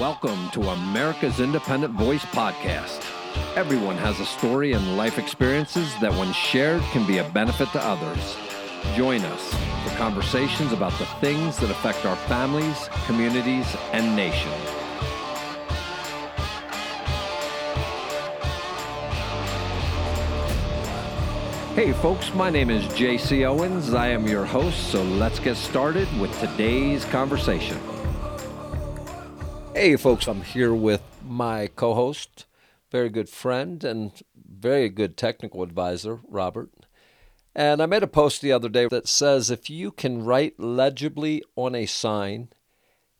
Welcome to America's Independent Voice Podcast. Everyone has a story and life experiences that, when shared, can be a benefit to others. Join us for conversations about the things that affect our families, communities, and nation. Hey, folks, my name is JC Owens. I am your host, so let's get started with today's conversation. Hey, folks, I'm here with my co host, very good friend, and very good technical advisor, Robert. And I made a post the other day that says if you can write legibly on a sign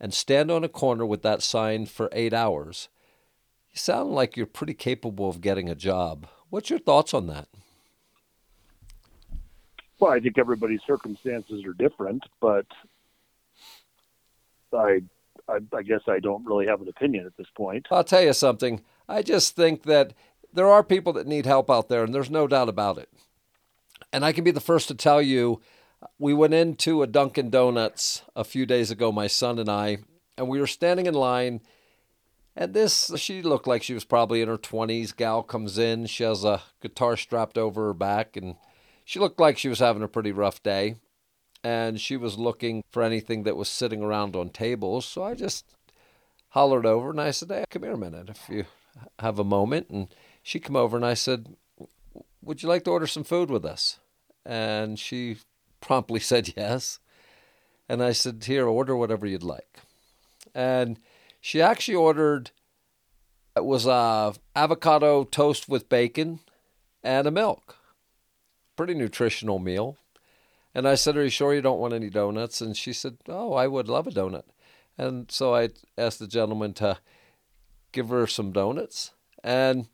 and stand on a corner with that sign for eight hours, you sound like you're pretty capable of getting a job. What's your thoughts on that? Well, I think everybody's circumstances are different, but I, I, I guess I don't really have an opinion at this point. I'll tell you something. I just think that there are people that need help out there, and there's no doubt about it. And I can be the first to tell you, we went into a Dunkin' Donuts a few days ago, my son and I, and we were standing in line. And this, she looked like she was probably in her 20s. Gal comes in. She has a guitar strapped over her back, and she looked like she was having a pretty rough day, and she was looking for anything that was sitting around on tables. So I just hollered over and I said, Hey, come here a minute if you have a moment. And she came over and I said, Would you like to order some food with us? And she promptly said yes. And I said, Here, order whatever you'd like. And she actually ordered it was a avocado toast with bacon and a milk pretty nutritional meal. And I said, Are you sure you don't want any donuts? And she said, Oh, I would love a donut. And so I asked the gentleman to give her some donuts. And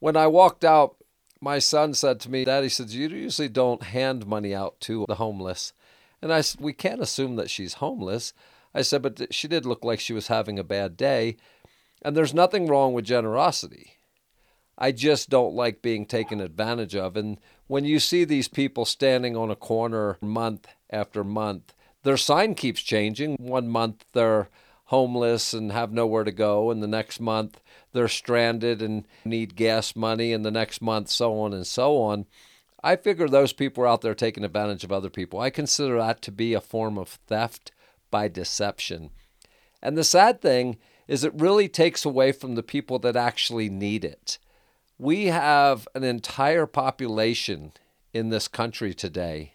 when I walked out, my son said to me, Daddy says, You usually don't hand money out to the homeless. And I said, We can't assume that she's homeless. I said, But she did look like she was having a bad day. And there's nothing wrong with generosity. I just don't like being taken advantage of. And when you see these people standing on a corner month after month, their sign keeps changing. One month they're homeless and have nowhere to go, and the next month they're stranded and need gas money, and the next month so on and so on. I figure those people are out there taking advantage of other people. I consider that to be a form of theft by deception. And the sad thing is, it really takes away from the people that actually need it. We have an entire population in this country today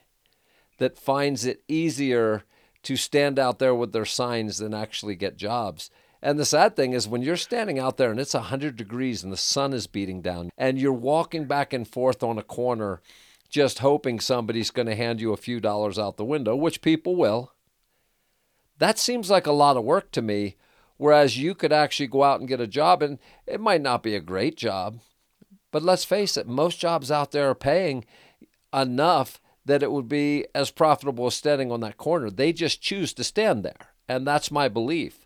that finds it easier to stand out there with their signs than actually get jobs. And the sad thing is, when you're standing out there and it's 100 degrees and the sun is beating down, and you're walking back and forth on a corner just hoping somebody's going to hand you a few dollars out the window, which people will, that seems like a lot of work to me. Whereas you could actually go out and get a job, and it might not be a great job, but let's face it, most jobs out there are paying enough that it would be as profitable as standing on that corner. They just choose to stand there. And that's my belief.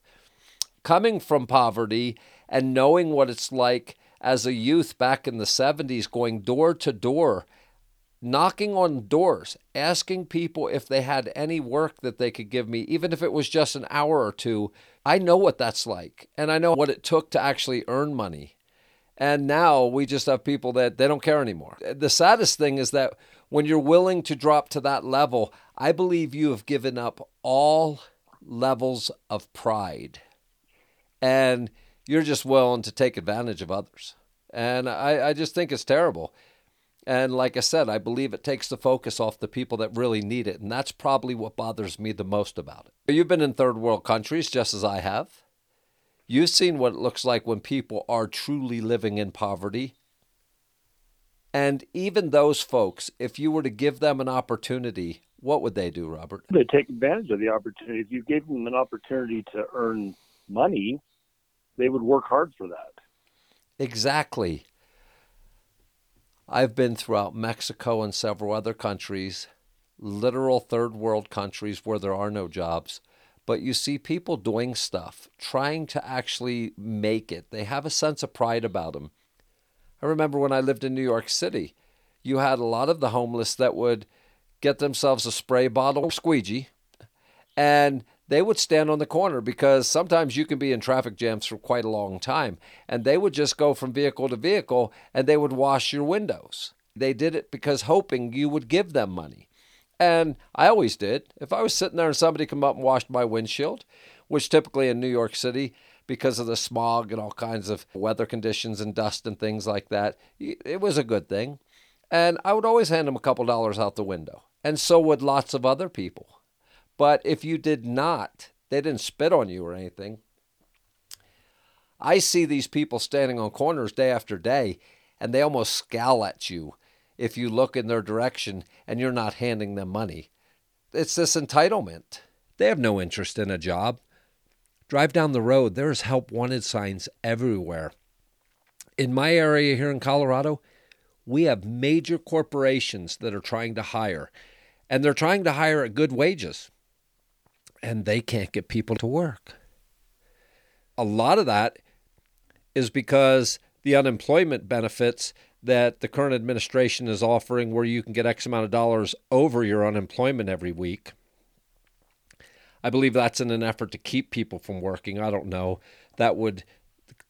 Coming from poverty and knowing what it's like as a youth back in the 70s, going door to door, knocking on doors, asking people if they had any work that they could give me, even if it was just an hour or two. I know what that's like. And I know what it took to actually earn money. And now we just have people that they don't care anymore. The saddest thing is that when you're willing to drop to that level, I believe you have given up all levels of pride. And you're just willing to take advantage of others. And I, I just think it's terrible. And like I said, I believe it takes the focus off the people that really need it. And that's probably what bothers me the most about it. You've been in third world countries just as I have. You've seen what it looks like when people are truly living in poverty. And even those folks, if you were to give them an opportunity, what would they do, Robert? They take advantage of the opportunity. If you gave them an opportunity to earn money, they would work hard for that. Exactly. I've been throughout Mexico and several other countries, literal third world countries where there are no jobs but you see people doing stuff, trying to actually make it. They have a sense of pride about them. I remember when I lived in New York City, you had a lot of the homeless that would get themselves a spray bottle or squeegee and they would stand on the corner because sometimes you can be in traffic jams for quite a long time. And they would just go from vehicle to vehicle and they would wash your windows. They did it because hoping you would give them money. And I always did. If I was sitting there and somebody come up and washed my windshield, which typically in New York City, because of the smog and all kinds of weather conditions and dust and things like that, it was a good thing. And I would always hand them a couple dollars out the window. And so would lots of other people. But if you did not, they didn't spit on you or anything. I see these people standing on corners day after day, and they almost scowl at you if you look in their direction and you're not handing them money. It's this entitlement. They have no interest in a job. Drive down the road, there's help wanted signs everywhere. In my area here in Colorado, we have major corporations that are trying to hire, and they're trying to hire at good wages, and they can't get people to work. A lot of that is because the unemployment benefits that the current administration is offering, where you can get X amount of dollars over your unemployment every week. I believe that's in an effort to keep people from working. I don't know. That would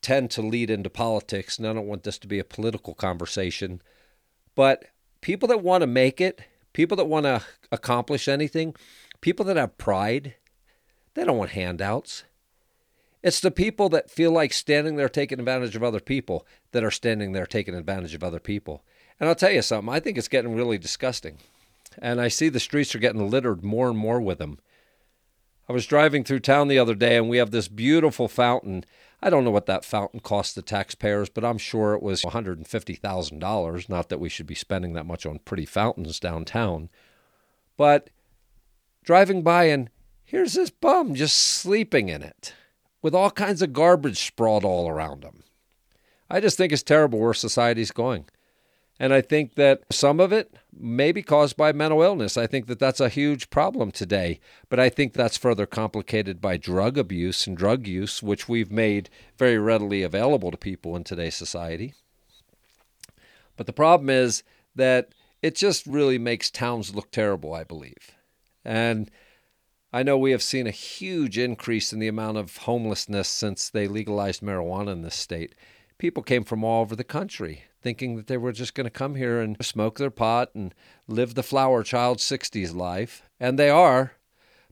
tend to lead into politics, and I don't want this to be a political conversation. But people that want to make it, people that want to accomplish anything, people that have pride, they don't want handouts. It's the people that feel like standing there taking advantage of other people that are standing there taking advantage of other people. And I'll tell you something, I think it's getting really disgusting. And I see the streets are getting littered more and more with them. I was driving through town the other day and we have this beautiful fountain. I don't know what that fountain cost the taxpayers, but I'm sure it was $150,000. Not that we should be spending that much on pretty fountains downtown. But driving by and here's this bum just sleeping in it with all kinds of garbage sprawled all around them. I just think it's terrible where society's going. And I think that some of it may be caused by mental illness. I think that that's a huge problem today. But I think that's further complicated by drug abuse and drug use, which we've made very readily available to people in today's society. But the problem is that it just really makes towns look terrible, I believe. And I know we have seen a huge increase in the amount of homelessness since they legalized marijuana in this state. People came from all over the country thinking that they were just going to come here and smoke their pot and live the flower child 60s life. And they are,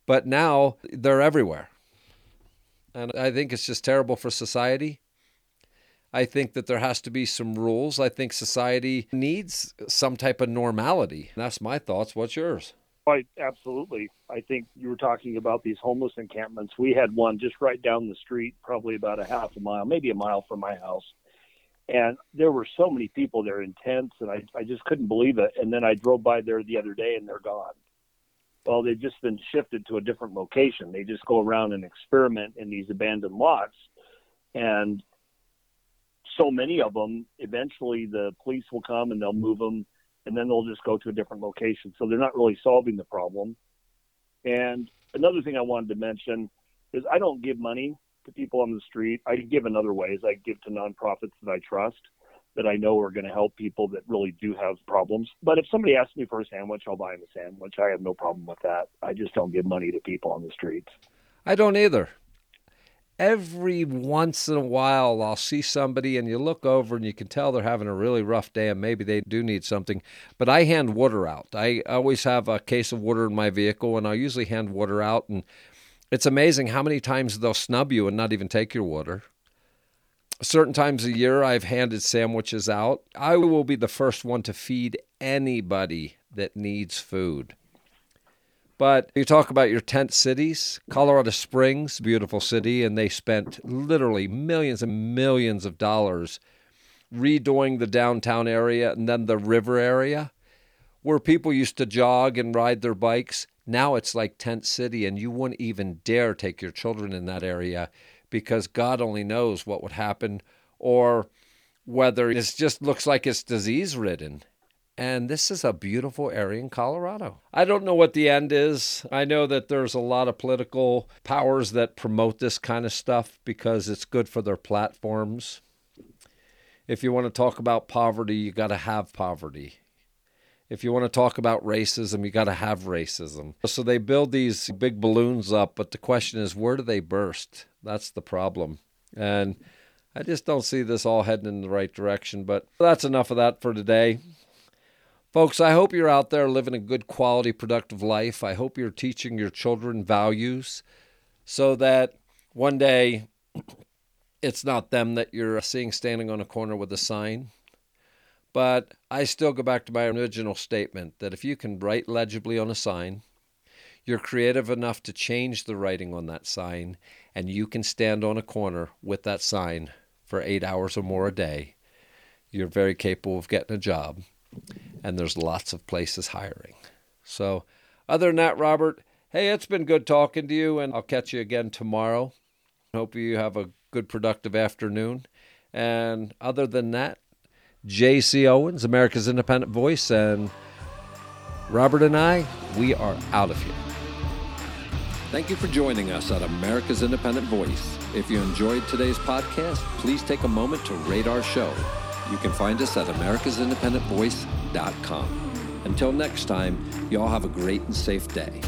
but now they're everywhere. And I think it's just terrible for society. I think that there has to be some rules. I think society needs some type of normality. That's my thoughts. What's yours? Absolutely. I think you were talking about these homeless encampments. We had one just right down the street, probably about a half a mile, maybe a mile from my house. And there were so many people there in tents, and I, I just couldn't believe it. And then I drove by there the other day, and they're gone. Well, they've just been shifted to a different location. They just go around and experiment in these abandoned lots. And so many of them, eventually the police will come and they'll move them and then they'll just go to a different location. So they're not really solving the problem. And another thing I wanted to mention is I don't give money to people on the street. I give in other ways. I give to nonprofits that I trust that I know are going to help people that really do have problems. But if somebody asks me for a sandwich, I'll buy them a sandwich. I have no problem with that. I just don't give money to people on the streets. I don't either every once in a while I'll see somebody and you look over and you can tell they're having a really rough day and maybe they do need something. But I hand water out. I always have a case of water in my vehicle and I usually hand water out and it's amazing how many times they'll snub you and not even take your water. Certain times a year I've handed sandwiches out. I will be the first one to feed anybody that needs food. But you talk about your tent cities, Colorado Springs, beautiful city, and they spent literally millions and millions of dollars redoing the downtown area and then the river area where people used to jog and ride their bikes. Now it's like tent city, and you wouldn't even dare take your children in that area because God only knows what would happen or whether it just looks like it's disease ridden. And this is a beautiful area in Colorado. I don't know what the end is. I know that there's a lot of political powers that promote this kind of stuff because it's good for their platforms. If you want to talk about poverty, you got to have poverty. if you want to talk about racism, you got to have racism. So they build these big balloons up, but the question is, where do they burst? That's the problem. And I just don't see this all heading in the right direction. But that's enough of that for today. Folks, I hope you're out there living a good quality, productive life. I hope you're teaching your children values so that one day it's not them that you're seeing standing on a corner with a sign. But I still go back to my original statement that if you can write legibly on a sign, you're creative enough to change the writing on that sign, and you can stand on a corner with that sign for eight hours or more a day, you're very capable of getting a job. And there's lots of places hiring. So, other than that, Robert, hey, it's been good talking to you, and I'll catch you again tomorrow. Hope you have a good, productive afternoon. And other than that, J.C. Owens, America's Independent Voice, and Robert and I, we are out of here. Thank you for joining us at America's Independent Voice. If you enjoyed today's podcast, please take a moment to rate our show. You can find us at Until next time, y'all have a great and safe day.